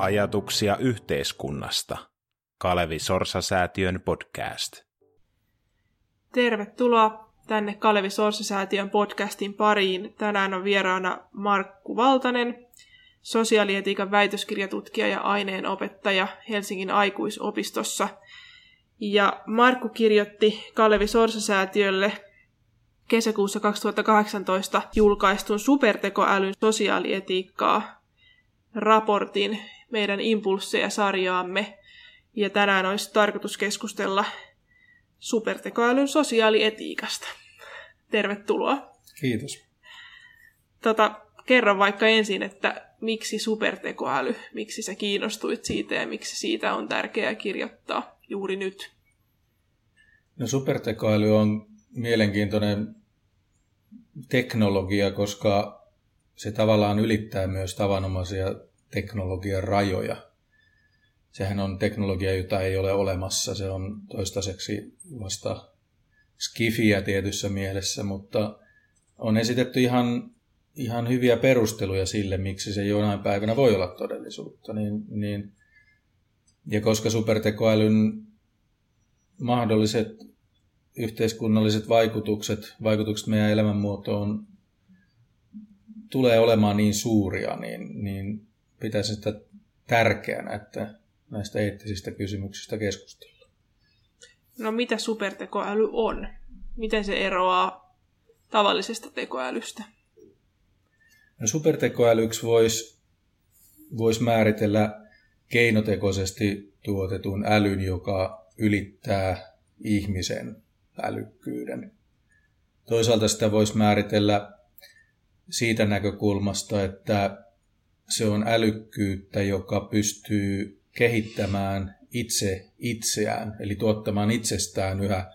Ajatuksia yhteiskunnasta. Kalevi Sorsa-säätiön podcast. Tervetuloa tänne Kalevi Sorsa-säätiön podcastin pariin. Tänään on vieraana Markku Valtanen, sosiaalietiikan väitöskirjatutkija ja aineenopettaja Helsingin aikuisopistossa. Ja Markku kirjoitti Kalevi Sorsa-säätiölle kesäkuussa 2018 julkaistun supertekoälyn sosiaalietiikkaa raportin meidän impulsseja-sarjaamme. Ja tänään olisi tarkoitus keskustella supertekoälyn sosiaalietiikasta. Tervetuloa. Kiitos. Tota, kerro vaikka ensin, että miksi supertekoäly, miksi sä kiinnostuit siitä ja miksi siitä on tärkeää kirjoittaa juuri nyt? No supertekoäly on mielenkiintoinen teknologia, koska se tavallaan ylittää myös tavanomaisia teknologian rajoja. Sehän on teknologia, jota ei ole olemassa. Se on toistaiseksi vasta skifiä tietyssä mielessä, mutta on esitetty ihan, ihan hyviä perusteluja sille, miksi se jonain päivänä voi olla todellisuutta. Niin, niin, ja koska supertekoälyn mahdolliset yhteiskunnalliset vaikutukset, vaikutukset meidän elämänmuotoon tulee olemaan niin suuria, niin, niin pitäisi sitä tärkeänä, että näistä eettisistä kysymyksistä keskustellaan. No mitä supertekoäly on? Miten se eroaa tavallisesta tekoälystä? No supertekoälyksi voisi vois määritellä keinotekoisesti tuotetun älyn, joka ylittää ihmisen älykkyyden. Toisaalta sitä voisi määritellä siitä näkökulmasta, että se on älykkyyttä, joka pystyy kehittämään itse itseään, eli tuottamaan itsestään yhä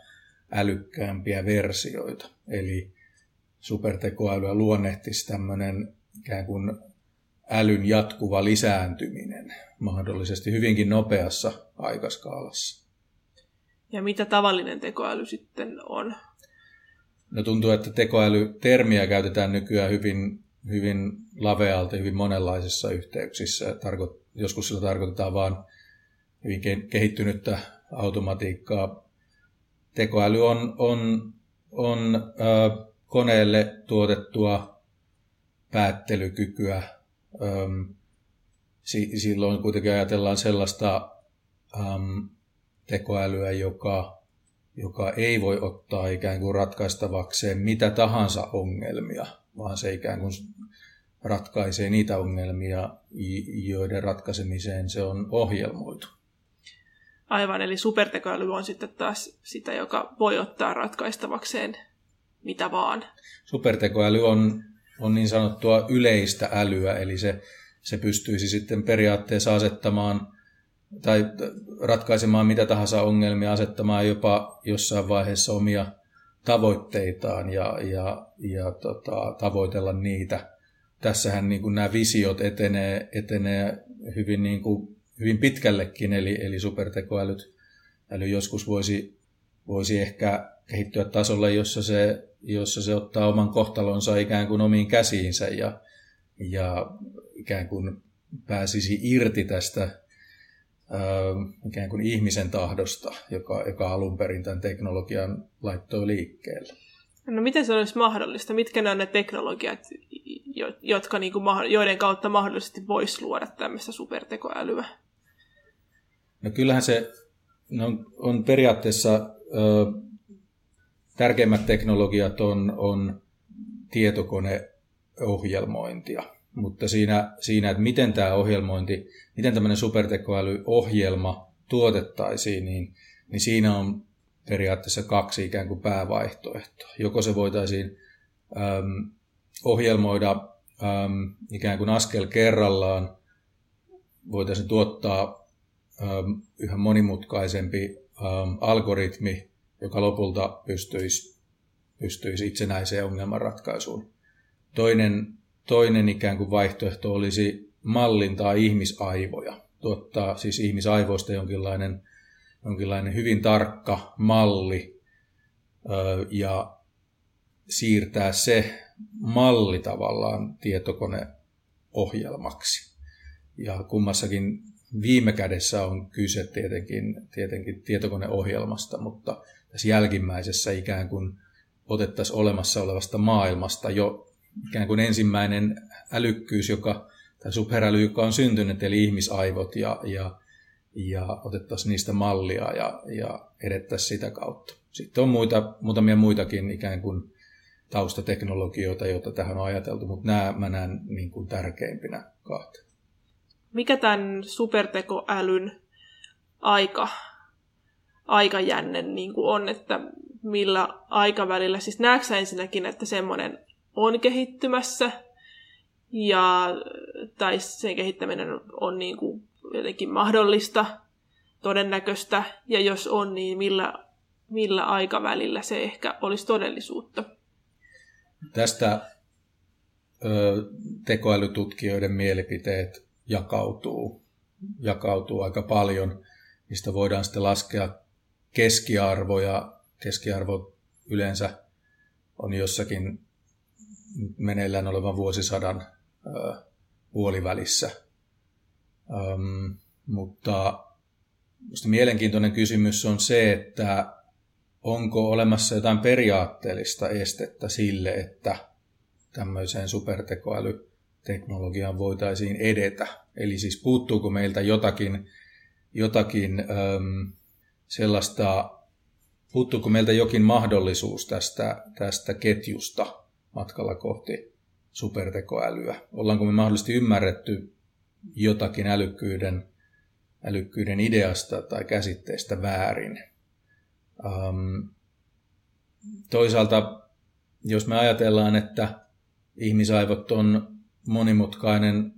älykkäämpiä versioita. Eli supertekoälyä luonnehtisi tämmöinen ikään kuin älyn jatkuva lisääntyminen, mahdollisesti hyvinkin nopeassa aikaskaalassa. Ja mitä tavallinen tekoäly sitten on? No tuntuu, että tekoäly-termiä käytetään nykyään hyvin, hyvin lavealti, hyvin monenlaisissa yhteyksissä. Tarko- joskus sillä tarkoitetaan vain hyvin kehittynyttä automatiikkaa. Tekoäly on, on, on äh, koneelle tuotettua päättelykykyä. Ähm, si- silloin kuitenkin ajatellaan sellaista ähm, tekoälyä, joka, joka ei voi ottaa ikään kuin ratkaistavakseen mitä tahansa ongelmia, vaan se ikään kuin ratkaisee niitä ongelmia, joiden ratkaisemiseen se on ohjelmoitu. Aivan, eli supertekoäly on sitten taas sitä, joka voi ottaa ratkaistavakseen mitä vaan. Supertekoäly on, on niin sanottua yleistä älyä, eli se, se pystyisi sitten periaatteessa asettamaan tai ratkaisemaan mitä tahansa ongelmia, asettamaan jopa jossain vaiheessa omia tavoitteitaan ja, ja, ja tota, tavoitella niitä. Tässähän niin kuin nämä visiot etenee, etenee hyvin, niin kuin, hyvin pitkällekin, eli, eli supertekoälyt äly joskus voisi, voisi ehkä kehittyä tasolle, jossa se, jossa se ottaa oman kohtalonsa ikään kuin omiin käsiinsä ja, ja ikään kuin pääsisi irti tästä ikään kuin ihmisen tahdosta, joka, joka alun perin tämän teknologian laittoi liikkeelle. No miten se olisi mahdollista? Mitkä on ne teknologiat, jotka, niin kuin, joiden kautta mahdollisesti voisi luoda tämmöistä supertekoälyä? No kyllähän se no, on periaatteessa ö, tärkeimmät teknologiat on, on tietokoneohjelmointia mutta siinä, siinä, että miten tämä ohjelmointi, miten tämmöinen supertekoälyohjelma tuotettaisiin, niin, niin siinä on periaatteessa kaksi ikään kuin päävaihtoehtoa. Joko se voitaisiin äm, ohjelmoida äm, ikään kuin askel kerrallaan, voitaisiin tuottaa äm, yhä monimutkaisempi äm, algoritmi, joka lopulta pystyisi, pystyisi itsenäiseen ongelmanratkaisuun. Toinen Toinen ikään kuin vaihtoehto olisi mallintaa ihmisaivoja, tuottaa siis ihmisaivoista jonkinlainen, jonkinlainen hyvin tarkka malli ja siirtää se malli tavallaan tietokoneohjelmaksi. ja kummassakin viime kädessä on kyse tietenkin, tietenkin tietokoneohjelmasta, mutta tässä jälkimmäisessä ikään kuin otettaisiin olemassa olevasta maailmasta jo ikään kuin ensimmäinen älykkyys, joka, tai superäly, joka on syntynyt, eli ihmisaivot, ja, ja, ja otettaisiin niistä mallia ja, ja edettäisiin sitä kautta. Sitten on muita, muutamia muitakin ikään kuin taustateknologioita, joita tähän on ajateltu, mutta nämä mä näen niin kuin tärkeimpinä kahta. Mikä tämän supertekoälyn aika, aikajänne niin kuin on, että millä aikavälillä, siis näetkö ensinnäkin, että semmoinen on kehittymässä, ja, tai sen kehittäminen on niin kuin jotenkin mahdollista, todennäköistä, ja jos on, niin millä, millä aikavälillä se ehkä olisi todellisuutta? Tästä ö, tekoälytutkijoiden mielipiteet jakautuu, jakautuu aika paljon. Niistä voidaan sitten laskea keskiarvoja. Keskiarvo yleensä on jossakin meneillään olevan vuosisadan puolivälissä. Öm, mutta mielenkiintoinen kysymys on se, että onko olemassa jotain periaatteellista estettä sille, että tämmöiseen supertekoälyteknologiaan voitaisiin edetä. Eli siis puuttuuko meiltä jotakin, jotakin äm, sellaista, puuttuuko meiltä jokin mahdollisuus tästä, tästä ketjusta matkalla kohti supertekoälyä? Ollaanko me mahdollisesti ymmärretty jotakin älykkyyden, älykkyyden ideasta tai käsitteestä väärin? Um, toisaalta, jos me ajatellaan, että ihmisaivot on monimutkainen,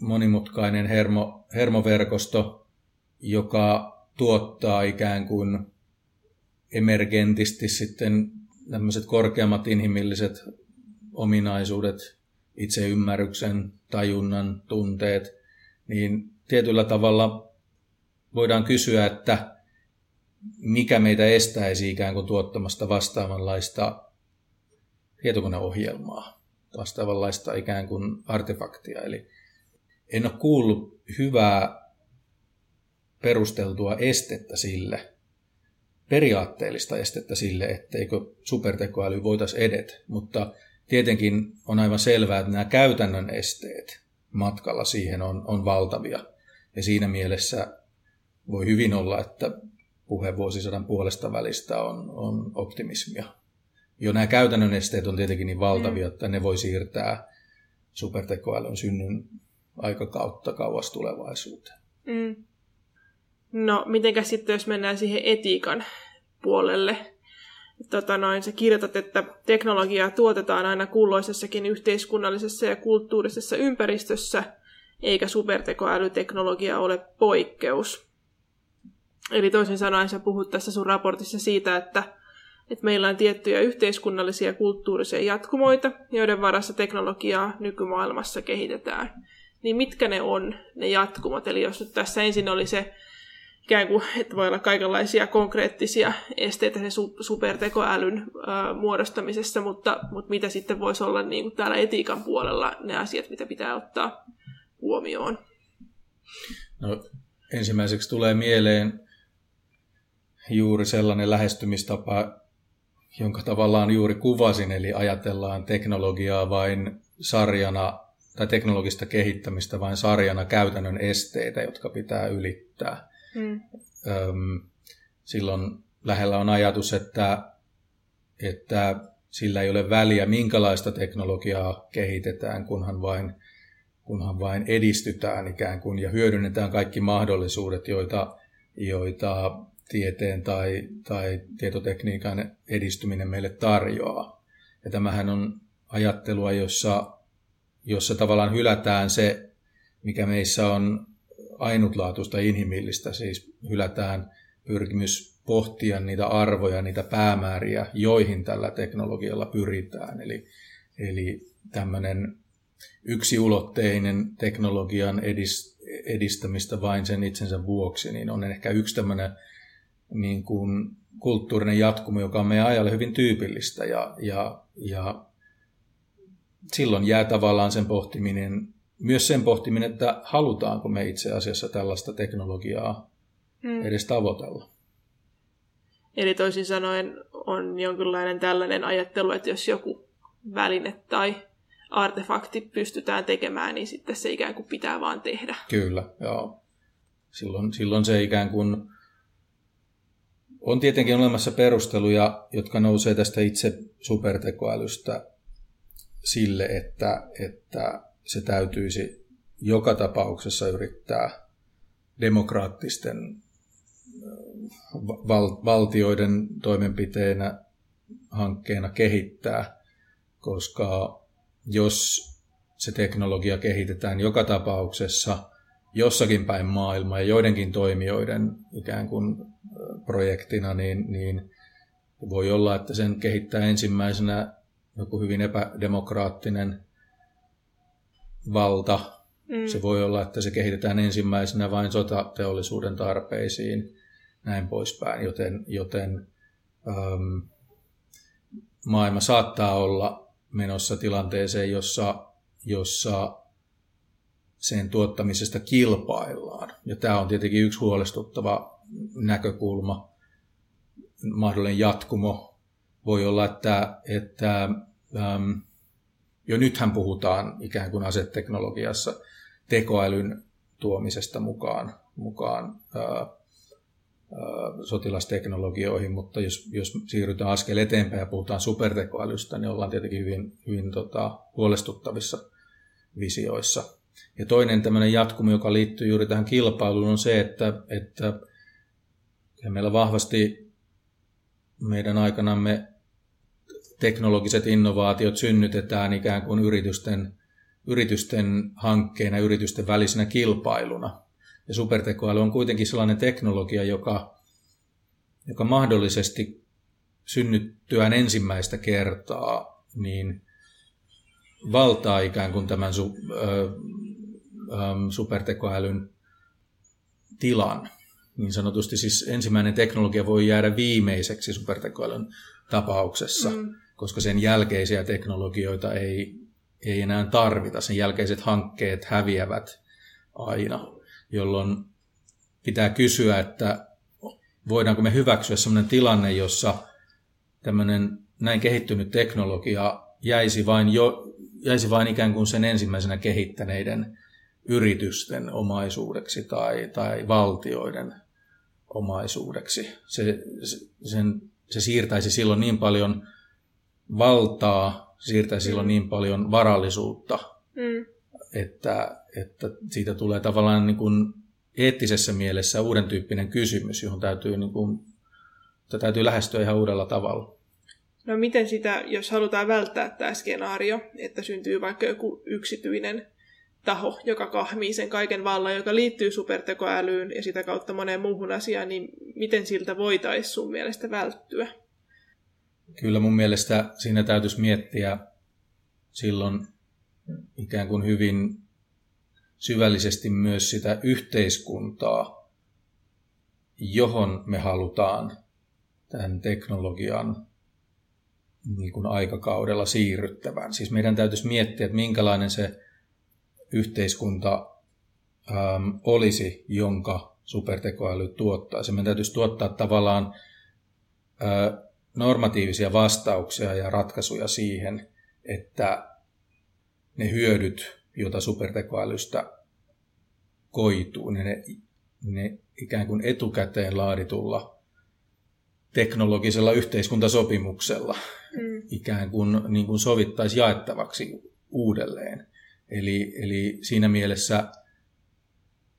monimutkainen hermo, hermoverkosto, joka tuottaa ikään kuin emergentisti sitten tämmöiset korkeammat inhimilliset ominaisuudet, itseymmärryksen, tajunnan, tunteet, niin tietyllä tavalla voidaan kysyä, että mikä meitä estäisi ikään kuin tuottamasta vastaavanlaista tietokoneohjelmaa, vastaavanlaista ikään kuin artefaktia. Eli en ole kuullut hyvää perusteltua estettä sille, periaatteellista estettä sille, etteikö supertekoäly voitaisiin edetä, mutta tietenkin on aivan selvää, että nämä käytännön esteet matkalla siihen on, on valtavia. Ja siinä mielessä voi hyvin olla, että puhe vuosisadan puolesta välistä on, on optimismia. Jo nämä käytännön esteet on tietenkin niin valtavia, mm. että ne voi siirtää supertekoälyn synnyn aikakautta kauas tulevaisuuteen. Mm. No, mitenkäs sitten, jos mennään siihen etiikan puolelle? Tota noin, sä kirjoitat, että teknologiaa tuotetaan aina kulloisessakin yhteiskunnallisessa ja kulttuurisessa ympäristössä, eikä supertekoälyteknologia ole poikkeus. Eli toisin sanoen sä puhut tässä sun raportissa siitä, että, että meillä on tiettyjä yhteiskunnallisia ja kulttuurisia jatkumoita, joiden varassa teknologiaa nykymaailmassa kehitetään. Niin mitkä ne on, ne jatkumot? Eli jos nyt tässä ensin oli se ikään kuin, että voi olla kaikenlaisia konkreettisia esteitä sen supertekoälyn ää, muodostamisessa, mutta, mutta mitä sitten voisi olla niin kuin täällä etiikan puolella ne asiat, mitä pitää ottaa huomioon? No, ensimmäiseksi tulee mieleen juuri sellainen lähestymistapa, jonka tavallaan juuri kuvasin, eli ajatellaan teknologiaa vain sarjana tai teknologista kehittämistä vain sarjana käytännön esteitä, jotka pitää ylittää. Mm. Silloin lähellä on ajatus, että, että sillä ei ole väliä, minkälaista teknologiaa kehitetään, kunhan vain, kunhan vain edistytään ikään kuin ja hyödynnetään kaikki mahdollisuudet, joita, joita tieteen tai, tai tietotekniikan edistyminen meille tarjoaa. Ja tämähän on ajattelua, jossa, jossa tavallaan hylätään se, mikä meissä on ainutlaatuista inhimillistä, siis hylätään pyrkimys pohtia niitä arvoja, niitä päämääriä, joihin tällä teknologialla pyritään. Eli, eli tämmöinen yksiulotteinen teknologian edistämistä vain sen itsensä vuoksi, niin on ehkä yksi tämmöinen niin kuin kulttuurinen jatkumo, joka on meidän ajalle hyvin tyypillistä ja, ja, ja silloin jää tavallaan sen pohtiminen myös sen pohtiminen, että halutaanko me itse asiassa tällaista teknologiaa mm. edes tavoitella. Eli toisin sanoen on jonkinlainen tällainen ajattelu, että jos joku väline tai artefakti pystytään tekemään, niin sitten se ikään kuin pitää vaan tehdä. Kyllä, joo. Silloin, silloin se ikään kuin on tietenkin olemassa perusteluja, jotka nousee tästä itse supertekoälystä sille, että, että se täytyisi joka tapauksessa yrittää demokraattisten val- valtioiden toimenpiteenä hankkeena kehittää, koska jos se teknologia kehitetään joka tapauksessa jossakin päin maailmaa ja joidenkin toimijoiden ikään kuin projektina, niin, niin voi olla, että sen kehittää ensimmäisenä joku hyvin epädemokraattinen valta. Mm. Se voi olla, että se kehitetään ensimmäisenä vain sotateollisuuden tarpeisiin, näin poispäin. Joten, joten ähm, maailma saattaa olla menossa tilanteeseen, jossa, jossa sen tuottamisesta kilpaillaan. Ja tämä on tietenkin yksi huolestuttava näkökulma, mahdollinen jatkumo. Voi olla, että, että ähm, jo nythän puhutaan ikään kuin aseteknologiassa tekoälyn tuomisesta mukaan, mukaan ää, sotilasteknologioihin, mutta jos, jos siirrytään askel eteenpäin ja puhutaan supertekoälystä, niin ollaan tietenkin hyvin, hyvin tota, huolestuttavissa visioissa. Ja toinen tämmöinen jatkumo, joka liittyy juuri tähän kilpailuun, on se, että, että meillä vahvasti meidän aikanamme teknologiset innovaatiot synnytetään ikään kuin yritysten, yritysten hankkeena, yritysten välisenä kilpailuna. Ja supertekoäly on kuitenkin sellainen teknologia, joka, joka mahdollisesti synnyttyään ensimmäistä kertaa, niin valtaa ikään kuin tämän su, ö, ö, supertekoälyn tilan. Niin sanotusti siis ensimmäinen teknologia voi jäädä viimeiseksi supertekoälyn tapauksessa. Mm koska sen jälkeisiä teknologioita ei, ei enää tarvita. Sen jälkeiset hankkeet häviävät aina, jolloin pitää kysyä, että voidaanko me hyväksyä sellainen tilanne, jossa tämmöinen näin kehittynyt teknologia jäisi vain, jo, jäisi vain ikään kuin sen ensimmäisenä kehittäneiden yritysten omaisuudeksi tai, tai valtioiden omaisuudeksi. Se, se, sen, se siirtäisi silloin niin paljon valtaa, siirtää silloin niin paljon varallisuutta, mm. että, että siitä tulee tavallaan niin kuin eettisessä mielessä uuden tyyppinen kysymys, johon täytyy, niin kuin, täytyy lähestyä ihan uudella tavalla. No miten sitä, jos halutaan välttää tämä skenaario, että syntyy vaikka joku yksityinen taho, joka kahmii sen kaiken vallan, joka liittyy supertekoälyyn ja sitä kautta moneen muuhun asiaan, niin miten siltä voitaisiin sun mielestä välttyä? Kyllä mun mielestä siinä täytyisi miettiä silloin ikään kuin hyvin syvällisesti myös sitä yhteiskuntaa, johon me halutaan tämän teknologian niin kuin aikakaudella siirryttävän. Siis meidän täytyisi miettiä, että minkälainen se yhteiskunta äm, olisi, jonka supertekoäly tuottaa. Se meidän täytyisi tuottaa tavallaan ää, normatiivisia vastauksia ja ratkaisuja siihen, että ne hyödyt, joita supertekoälystä koituu, niin ne, ne ikään kuin etukäteen laaditulla teknologisella yhteiskuntasopimuksella mm. ikään kuin, niin kuin sovittaisi jaettavaksi uudelleen. Eli, eli siinä mielessä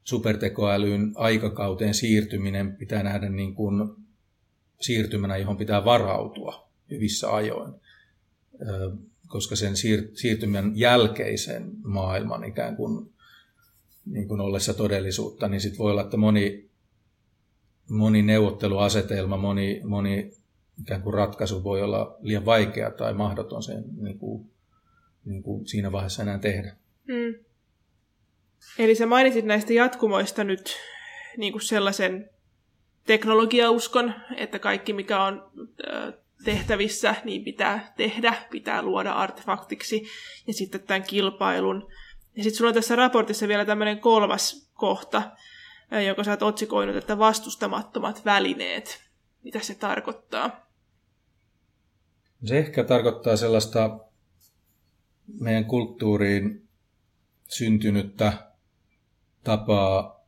supertekoälyn aikakauteen siirtyminen pitää nähdä niin kuin siirtymänä, johon pitää varautua hyvissä ajoin, koska sen siirtymän jälkeisen maailman ikään kuin, niin kuin ollessa todellisuutta, niin sitten voi olla, että moni, moni neuvotteluasetelma, moni, moni ikään kuin ratkaisu voi olla liian vaikea tai mahdoton sen niin kuin, niin kuin siinä vaiheessa enää tehdä. Mm. Eli sä mainitsit näistä jatkumoista nyt niin kuin sellaisen teknologiauskon, että kaikki mikä on tehtävissä, niin pitää tehdä, pitää luoda artefaktiksi. Ja sitten tämän kilpailun, Ja sitten sulla on tässä raportissa vielä tämmöinen kolmas kohta, joka sä oot otsikoinut, että vastustamattomat välineet. Mitä se tarkoittaa? Se ehkä tarkoittaa sellaista meidän kulttuuriin syntynyttä tapaa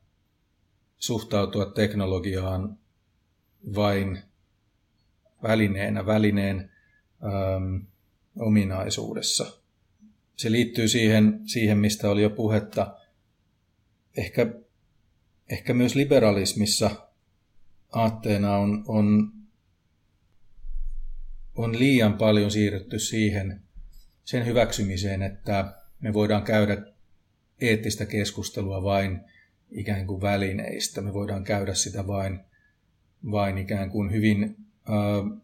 suhtautua teknologiaan vain välineenä, välineen äm, ominaisuudessa. Se liittyy siihen, siihen, mistä oli jo puhetta. Ehkä, ehkä myös liberalismissa aatteena on, on, on liian paljon siirrytty siihen sen hyväksymiseen, että me voidaan käydä eettistä keskustelua vain ikään kuin välineistä. Me voidaan käydä sitä vain, vain ikään kuin hyvin äh,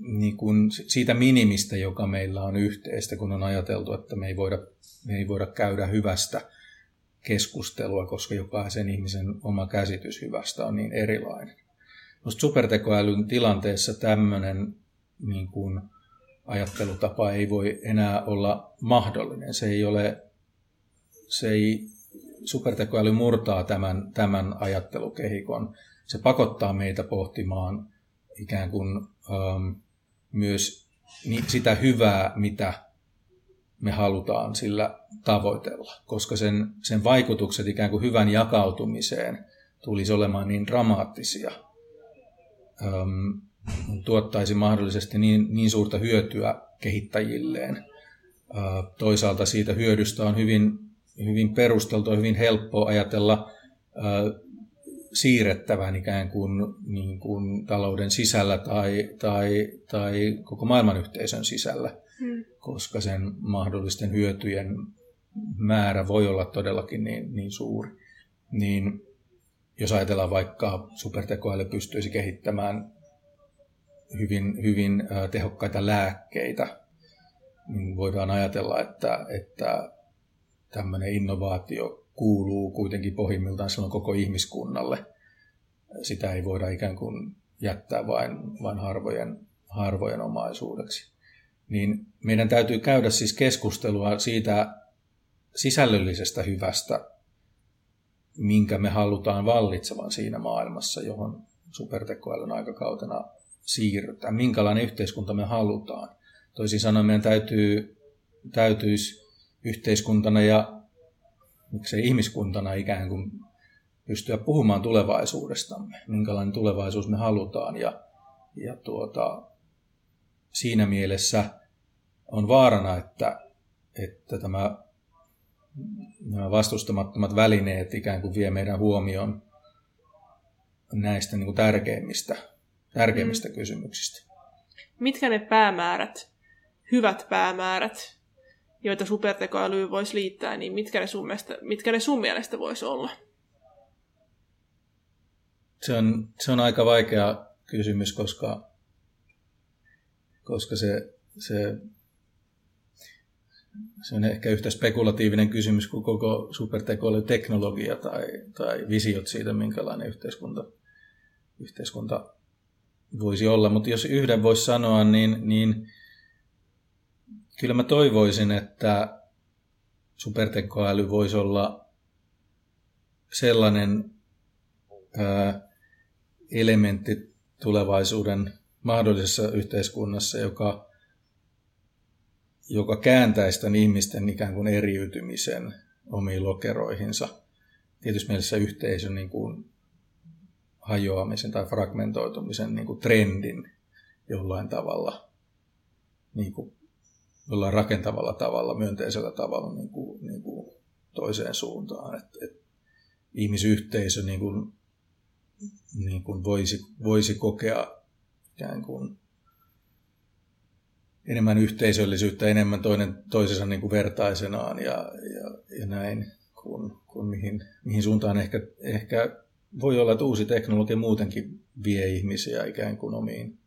niin kuin siitä minimistä, joka meillä on yhteistä, kun on ajateltu, että me ei voida, me ei voida käydä hyvästä keskustelua, koska jokaisen ihmisen oma käsitys hyvästä on niin erilainen. Minusta supertekoälyn tilanteessa tämmöinen niin kuin, ajattelutapa ei voi enää olla mahdollinen. Se ei ole, se ei, supertekoäly murtaa tämän, tämän ajattelukehikon. Se pakottaa meitä pohtimaan ikään kuin ähm, myös sitä hyvää, mitä me halutaan sillä tavoitella, koska sen, sen vaikutukset ikään kuin hyvän jakautumiseen tulisi olemaan niin dramaattisia, äm, tuottaisi mahdollisesti niin, niin suurta hyötyä kehittäjilleen. Ää, toisaalta siitä hyödystä on hyvin, hyvin perusteltua, hyvin helppo ajatella siirrettävän ikään kuin, niin kuin talouden sisällä tai, tai, tai koko maailmanyhteisön sisällä, hmm. koska sen mahdollisten hyötyjen määrä voi olla todellakin niin, niin suuri. Niin jos ajatellaan vaikka supertekoäly pystyisi kehittämään hyvin, hyvin tehokkaita lääkkeitä, niin voidaan ajatella, että, että tämmöinen innovaatio kuuluu kuitenkin pohjimmiltaan silloin koko ihmiskunnalle. Sitä ei voida ikään kuin jättää vain, vain harvojen, harvojen omaisuudeksi. Niin meidän täytyy käydä siis keskustelua siitä sisällöllisestä hyvästä, minkä me halutaan vallitsevan siinä maailmassa, johon supertekoälyn aikakautena siirrytään, minkälainen yhteiskunta me halutaan. Toisin sanoen meidän täytyy, täytyisi yhteiskuntana ja miksei ihmiskuntana ikään kuin pystyä puhumaan tulevaisuudestamme, minkälainen tulevaisuus me halutaan. Ja, ja tuota, siinä mielessä on vaarana, että, että tämä, nämä vastustamattomat välineet ikään kuin vie meidän huomioon näistä niin kuin tärkeimmistä, tärkeimmistä mm. kysymyksistä. Mitkä ne päämäärät, hyvät päämäärät, joita supertekoälyyn voisi liittää, niin mitkä ne sun mielestä, mitkä ne sun mielestä voisi olla? Se on, se on aika vaikea kysymys, koska, koska se, se, se on ehkä yhtä spekulatiivinen kysymys kuin koko supertekoälyteknologia tai, tai visiot siitä, minkälainen yhteiskunta, yhteiskunta voisi olla. Mutta jos yhden voisi sanoa, niin, niin kyllä mä toivoisin, että supertekoäly voisi olla sellainen ää, elementti tulevaisuuden mahdollisessa yhteiskunnassa, joka, joka kääntäisi tämän ihmisten ikään kuin eriytymisen omiin lokeroihinsa. Tietysti mielessä yhteisön niin kuin hajoamisen tai fragmentoitumisen niin kuin trendin jollain tavalla niin kuin jollain rakentavalla tavalla, myönteisellä tavalla niin kuin, niin kuin toiseen suuntaan. Et, et ihmisyhteisö niin kuin, niin kuin voisi, voisi kokea ikään kuin enemmän yhteisöllisyyttä, enemmän toinen toisensa niin kuin vertaisenaan ja, ja, ja näin, kuin, kuin mihin, mihin suuntaan ehkä, ehkä voi olla, että uusi teknologia muutenkin vie ihmisiä ikään kuin omiin,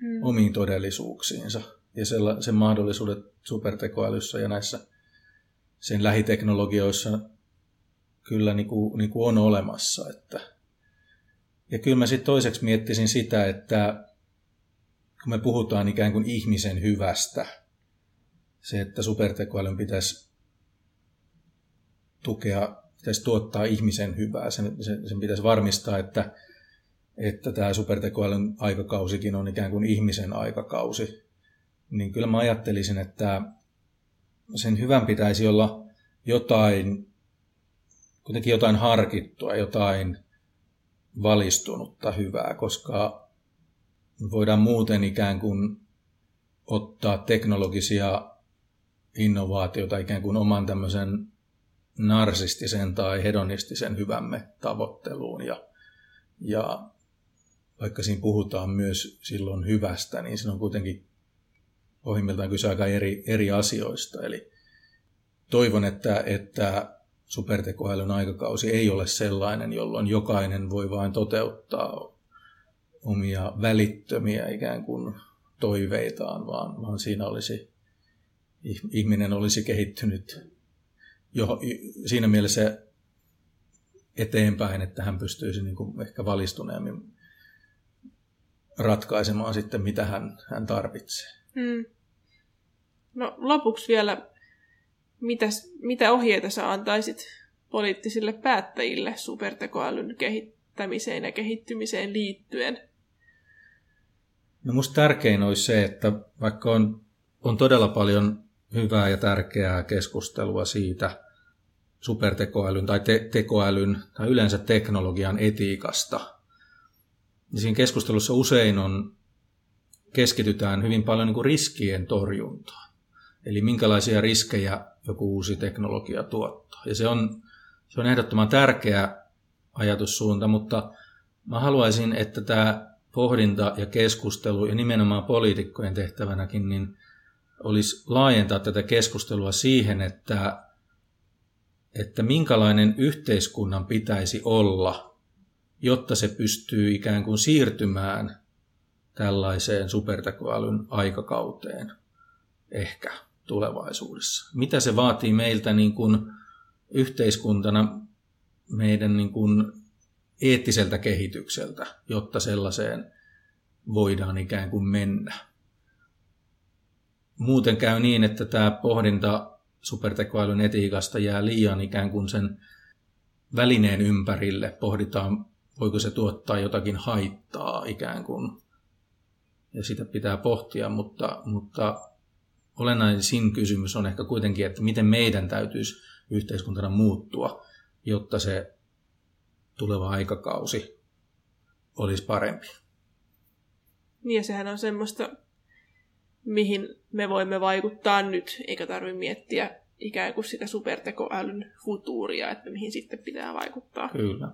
hmm. omiin todellisuuksiinsa ja sen mahdollisuudet supertekoälyssä ja näissä sen lähiteknologioissa kyllä niin kuin, niin kuin on olemassa. Että. Ja kyllä mä sitten toiseksi miettisin sitä, että kun me puhutaan ikään kuin ihmisen hyvästä, se, että supertekoälyn pitäisi tukea, pitäisi tuottaa ihmisen hyvää. Sen, sen, sen pitäisi varmistaa, että, että tämä supertekoälyn aikakausikin on ikään kuin ihmisen aikakausi. Niin kyllä mä ajattelisin, että sen hyvän pitäisi olla jotain, kuitenkin jotain harkittua, jotain valistunutta hyvää, koska voidaan muuten ikään kuin ottaa teknologisia innovaatioita ikään kuin oman tämmöisen narsistisen tai hedonistisen hyvämme tavoitteluun. Ja, ja vaikka siinä puhutaan myös silloin hyvästä, niin siinä on kuitenkin pohjimmiltaan kyse aika eri, eri asioista. Eli toivon, että, että supertekoälyn aikakausi ei ole sellainen, jolloin jokainen voi vain toteuttaa omia välittömiä ikään kuin toiveitaan, vaan, vaan siinä olisi, ihminen olisi kehittynyt jo siinä mielessä eteenpäin, että hän pystyisi niin kuin ehkä valistuneemmin ratkaisemaan sitten, mitä hän, hän tarvitsee. Hmm. No lopuksi vielä, mitäs, mitä ohjeita sä antaisit poliittisille päättäjille supertekoälyn kehittämiseen ja kehittymiseen liittyen? No musta tärkein olisi se, että vaikka on, on todella paljon hyvää ja tärkeää keskustelua siitä supertekoälyn tai te- tekoälyn tai yleensä teknologian etiikasta, niin siinä keskustelussa usein on, keskitytään hyvin paljon niin kuin riskien torjuntaan. Eli minkälaisia riskejä joku uusi teknologia tuottaa. Ja se on, se on ehdottoman tärkeä ajatussuunta, mutta mä haluaisin, että tämä pohdinta ja keskustelu ja nimenomaan poliitikkojen tehtävänäkin, niin olisi laajentaa tätä keskustelua siihen, että, että minkälainen yhteiskunnan pitäisi olla, jotta se pystyy ikään kuin siirtymään tällaiseen supertekoälyn aikakauteen ehkä tulevaisuudessa. Mitä se vaatii meiltä niin kuin yhteiskuntana, meidän niin kuin eettiseltä kehitykseltä, jotta sellaiseen voidaan ikään kuin mennä. Muuten käy niin, että tämä pohdinta supertekoälyn etiikasta jää liian ikään kuin sen välineen ympärille. Pohditaan, voiko se tuottaa jotakin haittaa ikään kuin, ja sitä pitää pohtia, mutta, mutta olennaisin kysymys on ehkä kuitenkin, että miten meidän täytyisi yhteiskuntana muuttua, jotta se tuleva aikakausi olisi parempi. Niin ja sehän on semmoista, mihin me voimme vaikuttaa nyt, eikä tarvitse miettiä ikään kuin sitä supertekoälyn futuuria, että mihin sitten pitää vaikuttaa. Kyllä.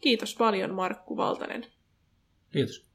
Kiitos paljon Markku Valtanen. Kiitos.